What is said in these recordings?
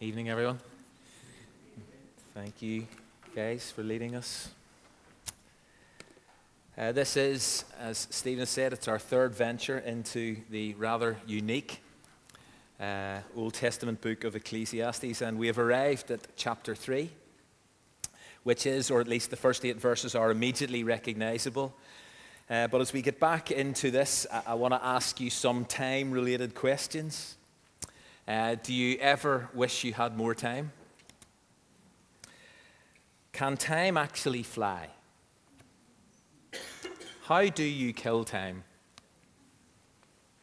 Evening, everyone. Thank you, guys, for leading us. Uh, this is, as Stephen has said, it's our third venture into the rather unique uh, Old Testament book of Ecclesiastes, and we have arrived at chapter 3, which is, or at least the first eight verses are immediately recognizable. Uh, but as we get back into this, I, I want to ask you some time related questions. Uh, do you ever wish you had more time? Can time actually fly? How do you kill time?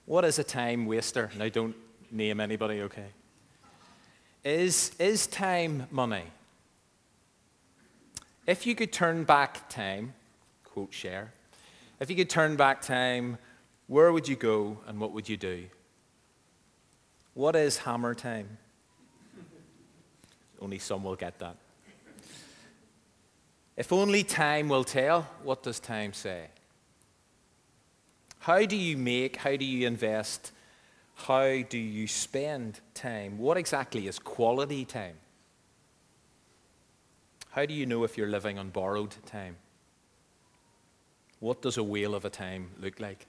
What is a time waster? Now, don't name anybody, okay? Is, is time money? If you could turn back time, quote Cher, if you could turn back time, where would you go and what would you do? What is hammer time? Only some will get that. If only time will tell, what does time say? How do you make, how do you invest, how do you spend time? What exactly is quality time? How do you know if you're living on borrowed time? What does a wheel of a time look like?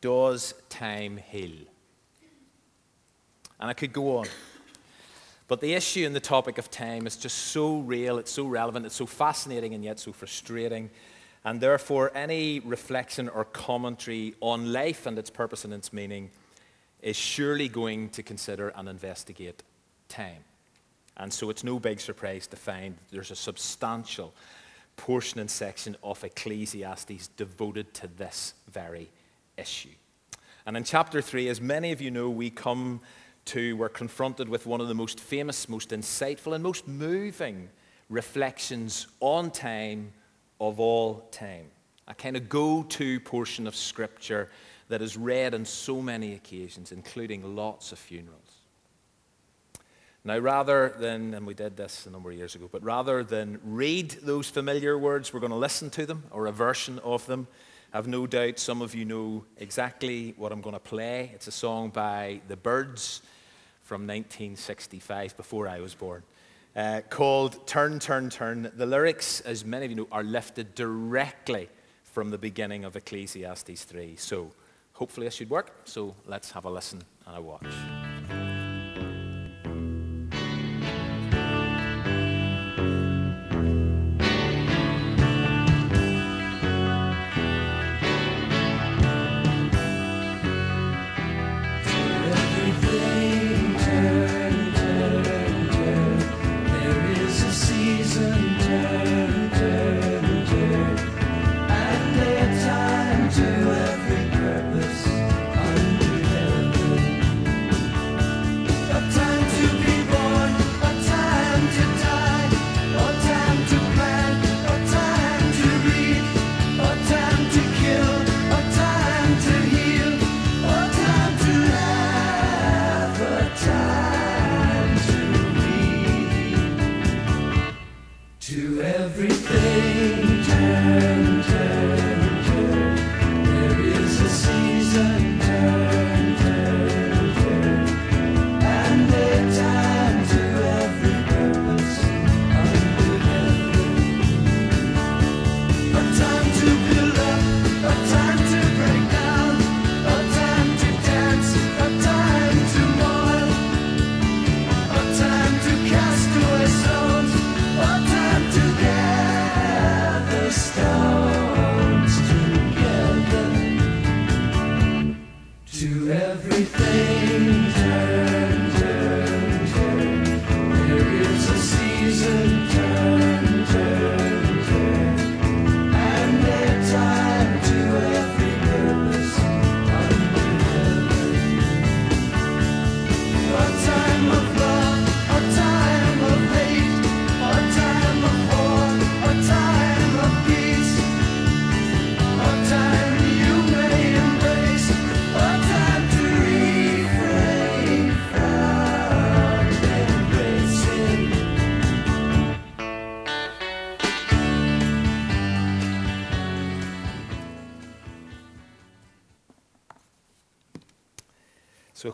Does time heal? And I could go on. But the issue and the topic of time is just so real, it's so relevant, it's so fascinating, and yet so frustrating. And therefore, any reflection or commentary on life and its purpose and its meaning is surely going to consider and investigate time. And so it's no big surprise to find there's a substantial portion and section of Ecclesiastes devoted to this very issue. And in chapter 3, as many of you know, we come to, we're confronted with one of the most famous, most insightful, and most moving reflections on time of all time. A kind of go to portion of Scripture that is read on so many occasions, including lots of funerals. Now, rather than, and we did this a number of years ago, but rather than read those familiar words, we're going to listen to them or a version of them. I've no doubt some of you know exactly what I'm going to play. It's a song by The Byrds from 1965, before I was born, uh, called Turn, Turn, Turn. The lyrics, as many of you know, are lifted directly from the beginning of Ecclesiastes 3. So hopefully this should work. So let's have a listen and a watch.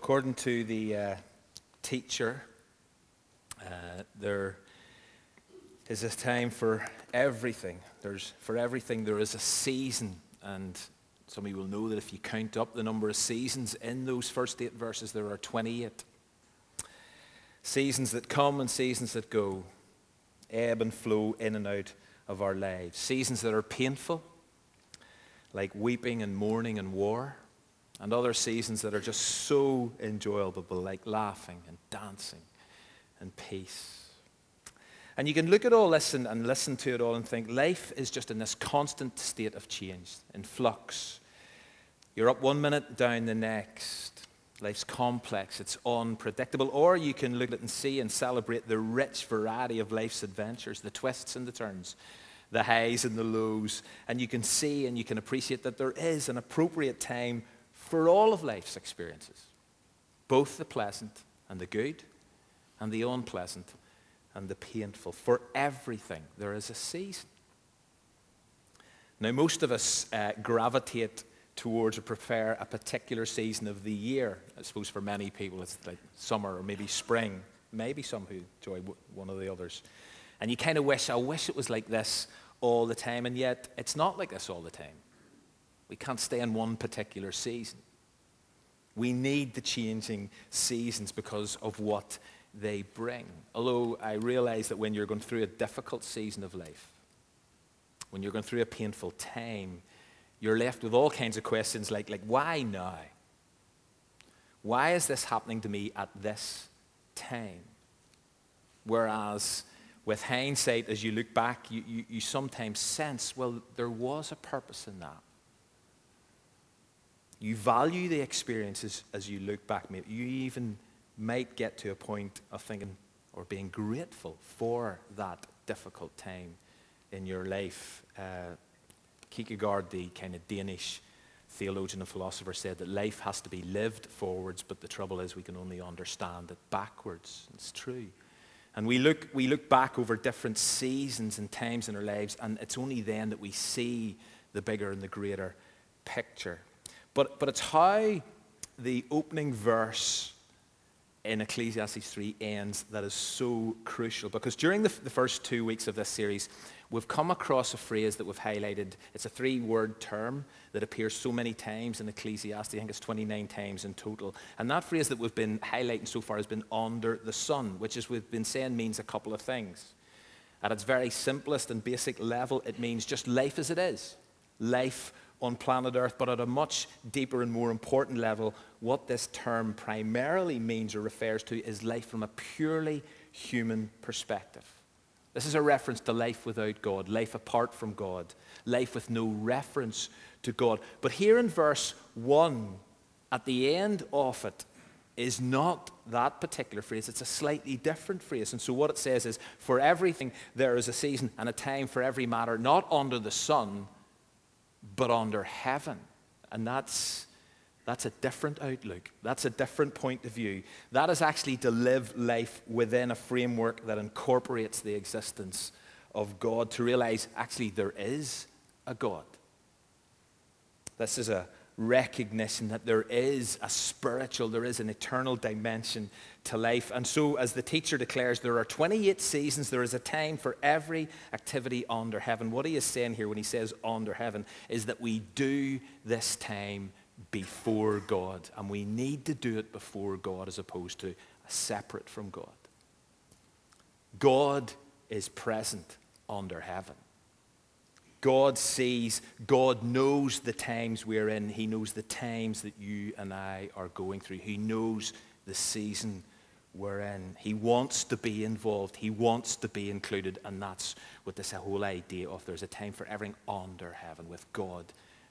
According to the uh, teacher. Uh, there is a time for everything. There's, for everything, there is a season. And some of you will know that if you count up the number of seasons in those first eight verses, there are 28. Seasons that come and seasons that go, ebb and flow in and out of our lives. Seasons that are painful, like weeping and mourning and war, and other seasons that are just so enjoyable, like laughing and dancing and peace. And you can look at all this and, and, listen to it all and think life is just in this constant state of change, in flux. You're up one minute, down the next. Life's complex, it's unpredictable. Or you can look at it and see and celebrate the rich variety of life's adventures, the twists and the turns, the highs and the lows. And you can see and you can appreciate that there is an appropriate time for all of life's experiences, both the pleasant and the good, and the unpleasant and the painful. For everything, there is a season. Now, most of us uh, gravitate towards or prefer a particular season of the year. I suppose for many people, it's like summer or maybe spring. Maybe some who enjoy one of the others. And you kind of wish, I wish it was like this all the time. And yet, it's not like this all the time. We can't stay in one particular season. We need the changing seasons because of what they bring. Although I realize that when you're going through a difficult season of life, when you're going through a painful time, you're left with all kinds of questions like, like why now? Why is this happening to me at this time? Whereas with hindsight, as you look back, you, you, you sometimes sense, well, there was a purpose in that. You value the experiences as you look back. You even might get to a point of thinking or being grateful for that difficult time in your life. Uh, Kierkegaard, the kind of Danish theologian and philosopher, said that life has to be lived forwards, but the trouble is we can only understand it backwards. It's true. And we look, we look back over different seasons and times in our lives, and it's only then that we see the bigger and the greater picture. But, but it's how the opening verse in Ecclesiastes 3 ends that is so crucial. Because during the, the, first two weeks of this series, we've come across a phrase that we've highlighted. It's a three word term that appears so many times in Ecclesiastes. I think it's 29 times in total. And that phrase that we've been highlighting so far has been under the sun, which, as we've been saying, means a couple of things. At its very simplest and basic level, it means just life as it is. Life on planet Earth, but at a much deeper and more important level, what this term primarily means or refers to is life from a purely human perspective. This is a reference to life without God, life apart from God, life with no reference to God. But here in verse 1, at the end of it, is not that particular phrase. It's a slightly different phrase. And so what it says is, for everything there is a season and a time for every matter, not under the sun, but under heaven. And that's, that's a different outlook. That's a different point of view. That is actually to live life within a framework that incorporates the existence of God, to realize actually there is a God. This is a recognition that there is a spiritual, there is an eternal dimension to life. And so, as the teacher declares, there are 28 seasons, there is a time for every activity under heaven. What he is saying here when he says under heaven is that we do this time before God, and we need to do it before God as opposed to separate from God. God is present under heaven. God sees, God knows the times we're in. He knows the times that you and I are going through. He knows the season we're in. He wants to be involved. He wants to be included. And that's what this whole idea of there's a time for everything under heaven with God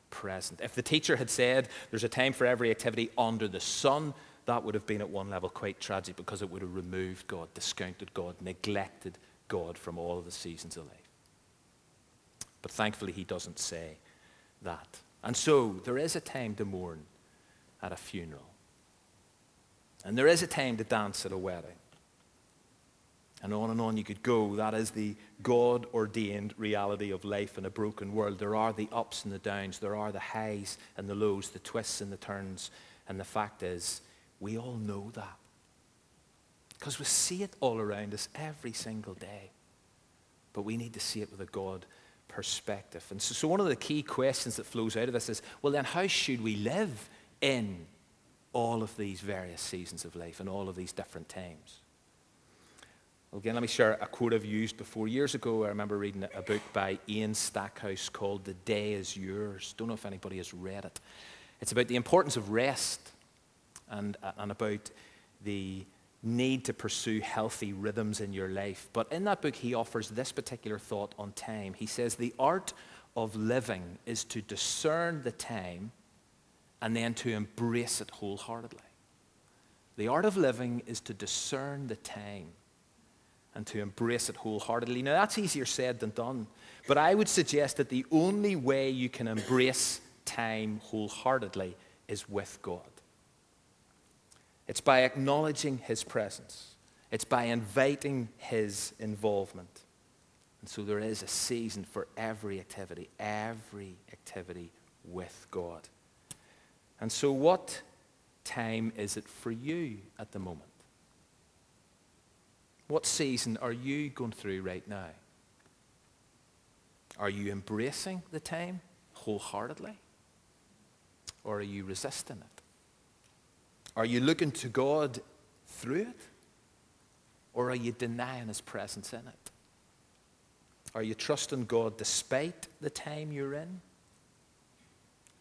present. If the teacher had said there's a time for every activity under the sun, that would have been at one level quite tragic because it would have removed God, discounted God, neglected God from all of the seasons of life. But thankfully, he doesn't say that. And so, there is a time to mourn at a funeral. And there is a time to dance at a wedding. And on and on you could go. That is the God ordained reality of life in a broken world. There are the ups and the downs, there are the highs and the lows, the twists and the turns. And the fact is, we all know that. Because we see it all around us every single day. But we need to see it with a God perspective. And so, so, one of the key questions that flows out of this is well, then, how should we live in all of these various seasons of life and all of these different times? Again, let me share a quote I've used before. Years ago, I remember reading a book by Ian Stackhouse called The Day is Yours. Don't know if anybody has read it. It's about the importance of rest and, uh, and about the need to pursue healthy rhythms in your life. But in that book, he offers this particular thought on time. He says, The art of living is to discern the time and then to embrace it wholeheartedly. The art of living is to discern the time and to embrace it wholeheartedly. Now, that's easier said than done. But I would suggest that the only way you can embrace time wholeheartedly is with God. It's by acknowledging His presence, it's by inviting His involvement. And so there is a season for every activity, every activity with God. And so, what time is it for you at the moment? What season are you going through right now? Are you embracing the time wholeheartedly? Or are you resisting it? Are you looking to God through it? Or are you denying His presence in it? Are you trusting God despite the time you're in?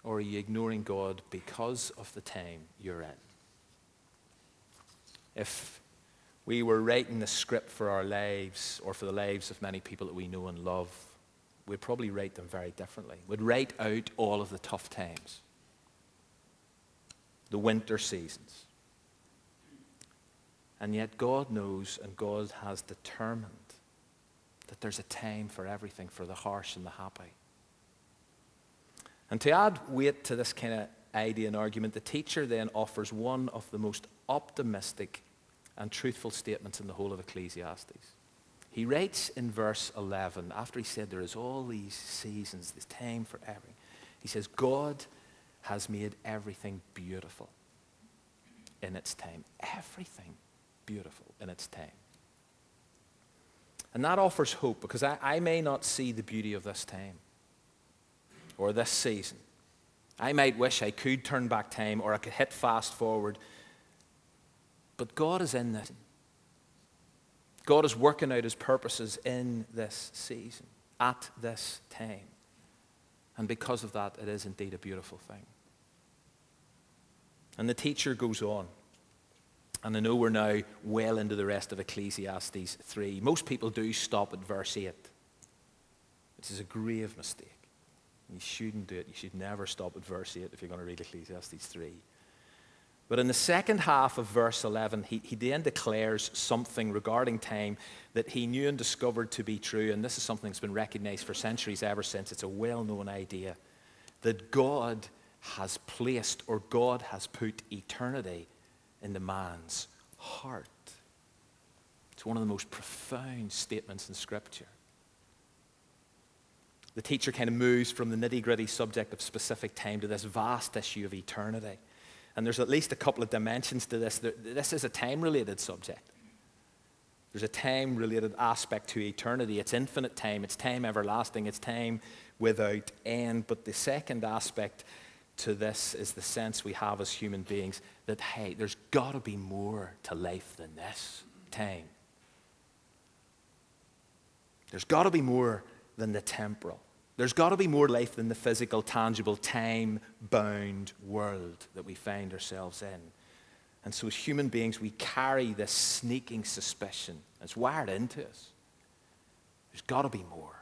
Or are you ignoring God because of the time you're in? If we were writing the script for our lives or for the lives of many people that we know and love, we'd probably write them very differently. We'd write out all of the tough times the winter seasons. And yet, God knows and God has determined that there's a time for everything, for the harsh and the happy. And to add weight to this kind of idea and argument, the teacher then offers one of the most optimistic and truthful statements in the whole of Ecclesiastes. He writes in verse 11, after he said there is all these seasons, this time for everything, he says, God has made everything beautiful in its time. Everything beautiful in its time. And that offers hope because I, I may not see the beauty of this time or this season. I might wish I could turn back time or I could hit fast forward. But God is in this. God is working out his purposes in this season, at this time. And because of that, it is indeed a beautiful thing. And the teacher goes on. And I know we're now well into the rest of Ecclesiastes 3. Most people do stop at verse 8, which is a grave mistake. You shouldn't do it. You should never stop at verse 8 if you're going to read Ecclesiastes 3. But in the second half of verse 11, he, he then declares something regarding time that he knew and discovered to be true. And this is something that's been recognized for centuries ever since. It's a well known idea that God has placed or God has put eternity in the man's heart. It's one of the most profound statements in Scripture. The teacher kind of moves from the nitty gritty subject of specific time to this vast issue of eternity. And there's at least a couple of dimensions to this. This is a time related subject. There's a time related aspect to eternity. It's infinite time, it's time everlasting, it's time without end. But the second aspect to this is the sense we have as human beings that, hey, there's got to be more to life than this time. There's got to be more than the temporal. There's got to be more life than the physical, tangible, time bound world that we find ourselves in. And so, as human beings, we carry this sneaking suspicion. It's wired into us. There's got to be more.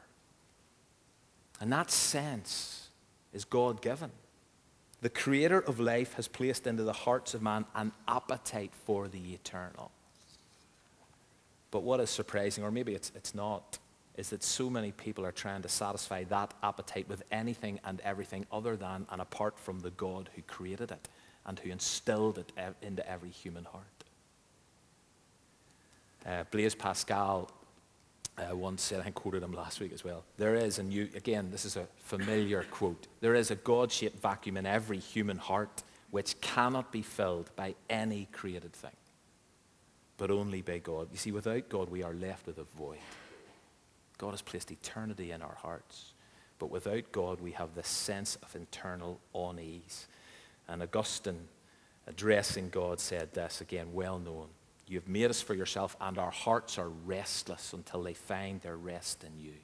And that sense is God given. The creator of life has placed into the hearts of man an appetite for the eternal. But what is surprising, or maybe it's, it's not, is that so many people are trying to satisfy that appetite with anything and everything other than and apart from the God who created it and who instilled it into every human heart. Uh, Blaise Pascal uh, once said, I quoted him last week as well. There is, and you, again, this is a familiar quote, there is a God shaped vacuum in every human heart which cannot be filled by any created thing. but only by God. You see, without God, we are left with a void. God has placed eternity in our hearts. But without God, we have this sense of internal unease. And Augustine, addressing God, said this again, well known. You have made us for yourself, and our hearts are restless until they find their rest in you.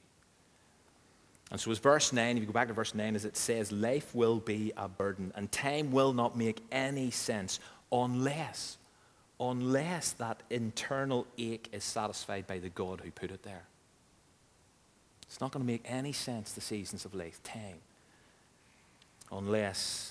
And so, as verse 9, if you go back to verse 9, as it says, life will be a burden, and time will not make any sense unless, unless that internal ache is satisfied by the God who put it there. It's not going to make any sense, the seasons of life, time, unless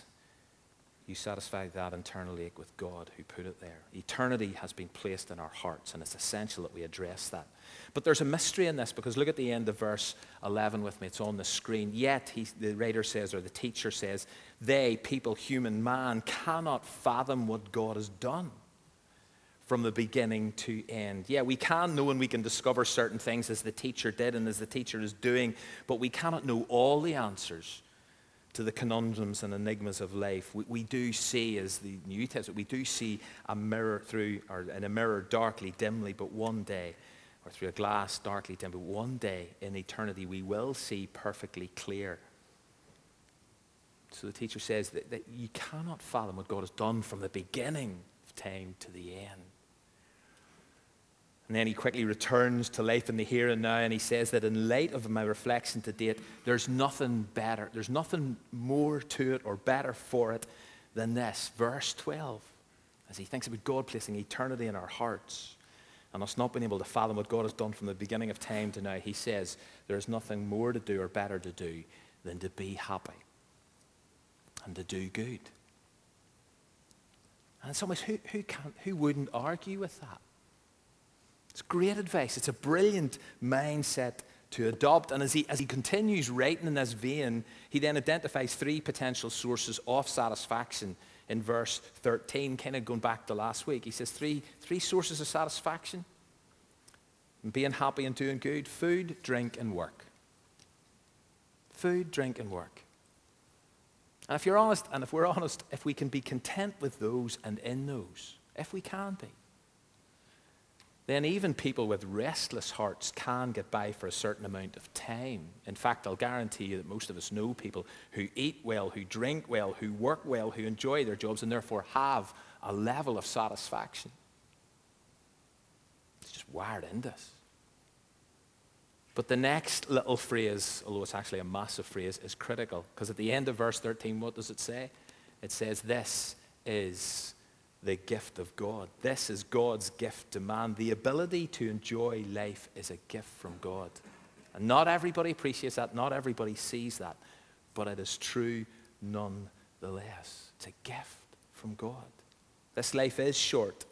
you satisfy that internal ache with God who put it there. Eternity has been placed in our hearts, and it's essential that we address that. But there's a mystery in this because look at the end of verse 11 with me. It's on the screen. Yet, he, the writer says, or the teacher says, they, people, human, man, cannot fathom what God has done from the beginning to end. Yeah, we can know and we can discover certain things as the teacher did and as the teacher is doing, but we cannot know all the answers to the conundrums and enigmas of life. We, we do see, as the New Testament, we do see a mirror through, or in a mirror darkly, dimly, but one day, or through a glass darkly dimly, but one day in eternity we will see perfectly clear. So the teacher says that, that you cannot fathom what God has done from the beginning of time to the end. And then he quickly returns to life in the here and now, and he says that in light of my reflection to date, there's nothing better, there's nothing more to it or better for it than this. Verse 12, as he thinks about God placing eternity in our hearts and us not being able to fathom what God has done from the beginning of time to now, he says there's nothing more to do or better to do than to be happy and to do good. And in some ways, who, who, can, who wouldn't argue with that? It's great advice. It's a brilliant mindset to adopt. And as he, as he continues writing in this vein, he then identifies three potential sources of satisfaction in verse 13, kind of going back to last week. He says three, three sources of satisfaction being happy and doing good food, drink, and work. Food, drink, and work. And if you're honest, and if we're honest, if we can be content with those and in those, if we can be, then even people with restless hearts can get by for a certain amount of time. In fact, I'll guarantee you that most of us know people who eat well, who drink well, who work well, who enjoy their jobs, and therefore have a level of satisfaction. It's just wired into us. But the next little phrase, although it's actually a massive phrase, is critical. Because at the end of verse 13, what does it say? It says, This is the gift of God. This is God's gift to man. The ability to enjoy life is a gift from God. And not everybody appreciates that, not everybody sees that, but it is true nonetheless. It's a gift from God. This life is short.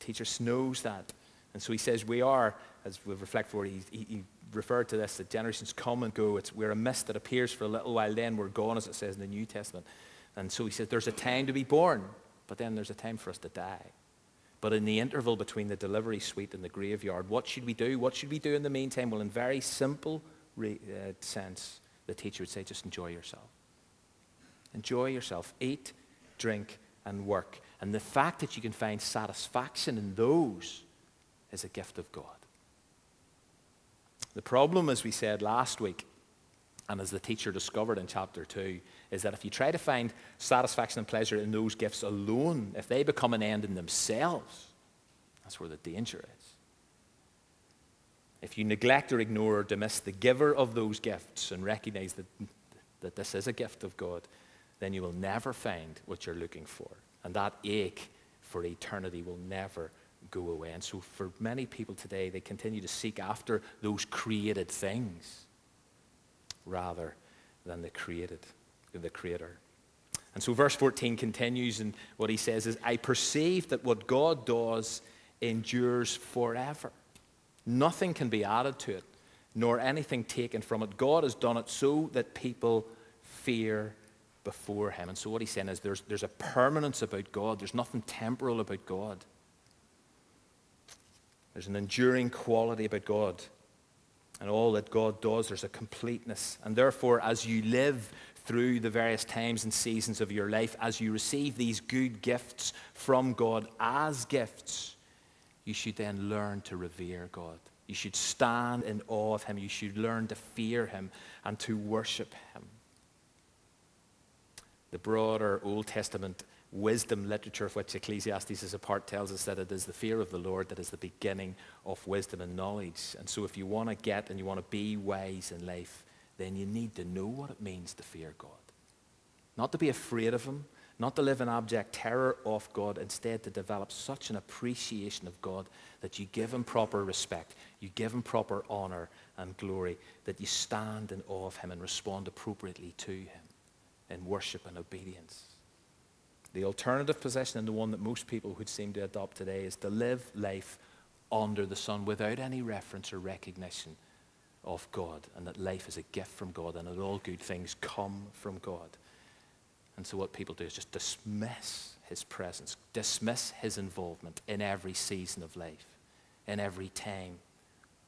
Teacher knows that. And so he says, We are, as we reflect for, he, he, he referred to this that generations come and go. It's, we're a mist that appears for a little while, then we're gone, as it says in the New Testament. And so he says, There's a time to be born but then there's a time for us to die. But in the interval between the delivery suite and the graveyard, what should we do? What should we do in the meantime? Well, in very simple re- uh, sense, the teacher would say, just enjoy yourself. Enjoy yourself. Eat, drink, and work. And the fact that you can find satisfaction in those is a gift of God. The problem, as we said last week, and as the teacher discovered in chapter 2, is that if you try to find satisfaction and pleasure in those gifts alone, if they become an end in themselves, that's where the danger is. If you neglect or ignore or dismiss the giver of those gifts and recognize that, that this is a gift of God, then you will never find what you're looking for. And that ache for eternity will never go away. And so, for many people today, they continue to seek after those created things rather than the created, the creator. And so verse 14 continues, and what he says is, I perceive that what God does endures forever. Nothing can be added to it, nor anything taken from it. God has done it so that people fear before him. And so what he's saying is there's, there's a permanence about God, there's nothing temporal about God. There's an enduring quality about God and all that God does, there's a completeness. And therefore, as you live through the various times and seasons of your life, as you receive these good gifts from God as gifts, you should then learn to revere God. You should stand in awe of Him. You should learn to fear Him and to worship Him. The broader Old Testament wisdom literature of which Ecclesiastes is a part tells us that it is the fear of the Lord that is the beginning of wisdom and knowledge. And so, if you want to get and you want to be wise in life, then you need to know what it means to fear God. Not to be afraid of Him, not to live in abject terror of God, instead to develop such an appreciation of God that you give Him proper respect, you give Him proper honor and glory, that you stand in awe of Him and respond appropriately to Him in worship and obedience. The alternative position, and the one that most people would seem to adopt today, is to live life under the sun without any reference or recognition of God, and that life is a gift from God, and that all good things come from God. And so, what people do is just dismiss His presence, dismiss His involvement in every season of life, in every time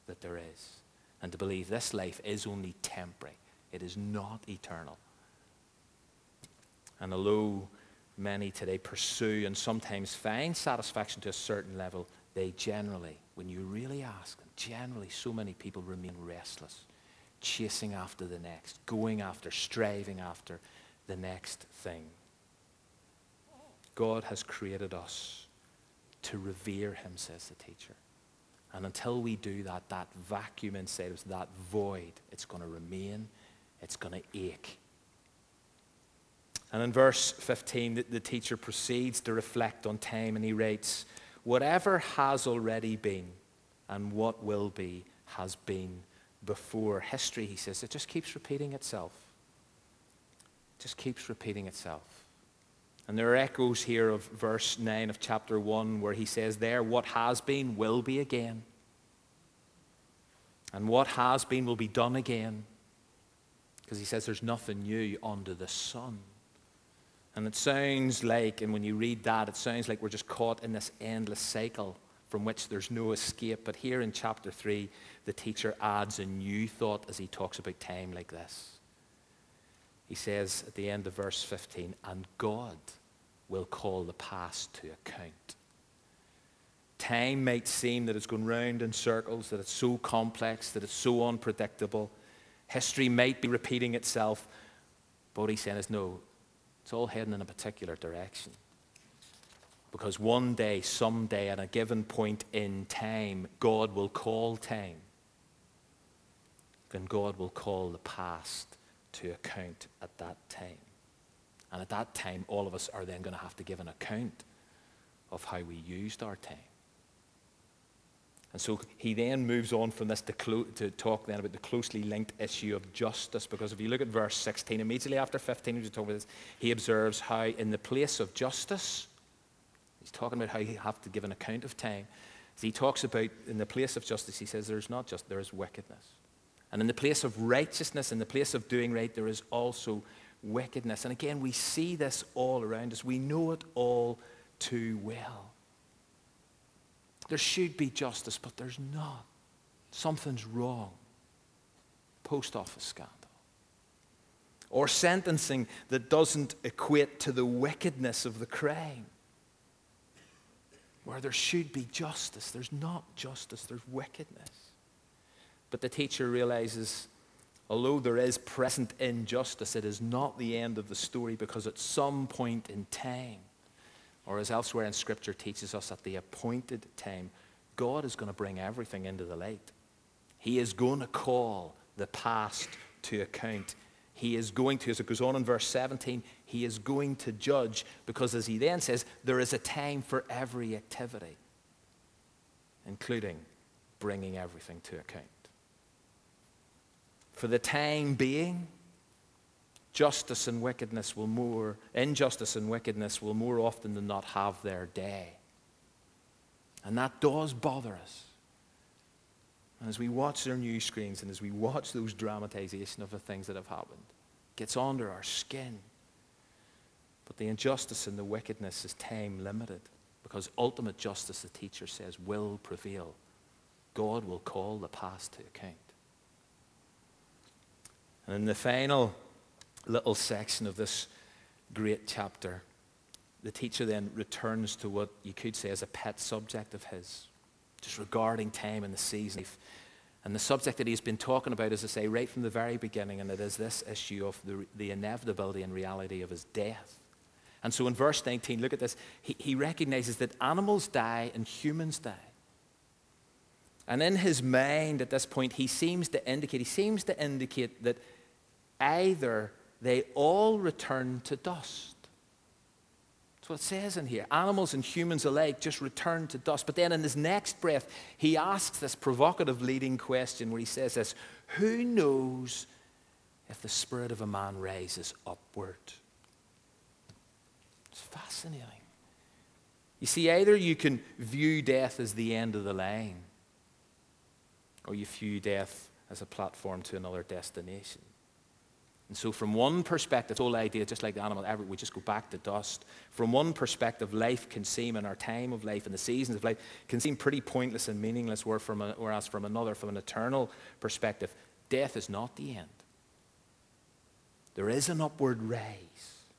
that there is, and to believe this life is only temporary, it is not eternal. And although many today pursue and sometimes find satisfaction to a certain level, they generally, when you really ask them, generally so many people remain restless, chasing after the next, going after, striving after the next thing. God has created us to revere him, says the teacher. And until we do that, that vacuum inside us, that void, it's going to remain, it's going to ache, and in verse 15, the, the teacher proceeds to reflect on time and he writes, Whatever has already been and what will be has been before. History, he says, it just keeps repeating itself. It just keeps repeating itself. And there are echoes here of verse 9 of chapter 1 where he says, There, what has been will be again. And what has been will be done again. Because he says there's nothing new under the sun. And it sounds like, and when you read that, it sounds like we're just caught in this endless cycle from which there's no escape. But here in chapter 3, the teacher adds a new thought as he talks about time like this. He says at the end of verse 15, and God will call the past to account. Time might seem that it's going round in circles, that it's so complex, that it's so unpredictable. History might be repeating itself. But what he's no, it's all heading in a particular direction. Because one day, someday, at a given point in time, God will call time. Then God will call the past to account at that time. And at that time, all of us are then going to have to give an account of how we used our time. And so he then moves on from this to, clo- to, talk then about the closely linked issue of justice. Because if you look at verse 16, immediately after 15, he's talking about this, he observes how in the place of justice, he's talking about how you have to give an account of time. As he talks about in the place of justice, he says there's not just, there is wickedness. And in the place of righteousness, in the place of doing right, there is also wickedness. And again, we see this all around us. We know it all too well. There should be justice, but there's not. Something's wrong. Post office scandal. Or sentencing that doesn't equate to the wickedness of the crime. Where there should be justice, there's not justice, there's wickedness. But the teacher realizes although there is present injustice, it is not the end of the story because at some point in time, or as elsewhere in Scripture teaches us, at the appointed time, God is going to bring everything into the light. He is going to call the past to account. He is going to, as it goes on in verse 17, he is going to judge because, as he then says, there is a time for every activity, including bringing everything to account. For the time being, justice and wickedness will more, injustice and wickedness will more often than not have their day. And that does bother us. And as we watch their news screens and as we watch those dramatization of the things that have happened, it gets under our skin. But the injustice and the wickedness is time limited because ultimate justice, the teacher says, will prevail. God will call the past to account. And in the final little section of this great chapter, the teacher then returns to what you could say is a pet subject of his. just regarding time and the season. And the subject that he's been talking about, as I say, right from the very beginning, and it is this issue of the, the inevitability and reality of his death. And so in verse 19, look at this. He, he recognizes that animals die and humans die. And in his mind at this point, he seems to indicate, he seems to indicate that either they all return to dust. That's what it says in here. Animals and humans alike just return to dust. But then in his next breath, he asks this provocative leading question where he says this Who knows if the spirit of a man rises upward? It's fascinating. You see, either you can view death as the end of the line, or you view death as a platform to another destination. And so, from one perspective, the whole idea, just like the animal, we just go back to dust. From one perspective, life can seem, in our time of life and the seasons of life, can seem pretty pointless and meaningless, whereas from another, from an eternal perspective, death is not the end. There is an upward rise,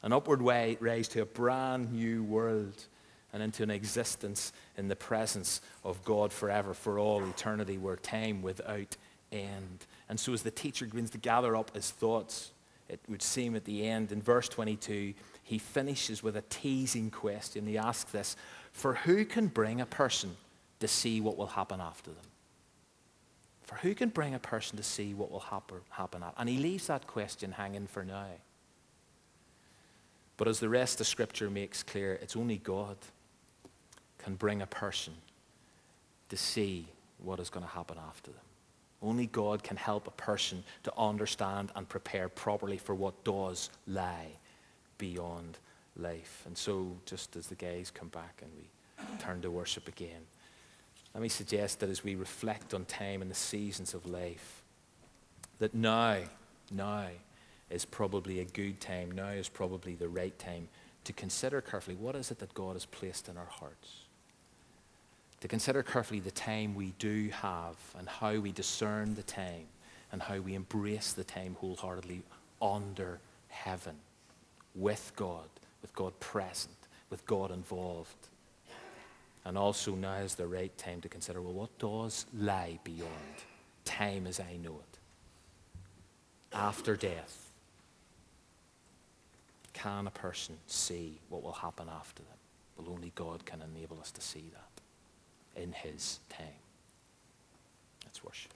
an upward way, rise to a brand new world and into an existence in the presence of God forever, for all eternity, where time without end. And so, as the teacher begins to gather up his thoughts, it would seem at the end, in verse 22, he finishes with a teasing question. He asks this For who can bring a person to see what will happen after them? For who can bring a person to see what will happen, And he leaves that question hanging for now. But as the rest of Scripture makes clear, it's only God can bring a person to see what is going to happen after them. Only God can help a person to understand and prepare properly for what does lie beyond life. And so, just as the guys come back and we turn to worship again, let me suggest that as we reflect on time and the seasons of life, that now, now is probably a good time, now is probably the right time to consider carefully what is it that God has placed in our hearts to consider carefully the time we do have and how we discern the time and how we embrace the time wholeheartedly under heaven with God, with God present, with God involved. And also now is the right time to consider well, what does lie beyond time as I know it? After death, can a person see what will happen after them? Well, only God can enable us to see that in his time. Let's worship.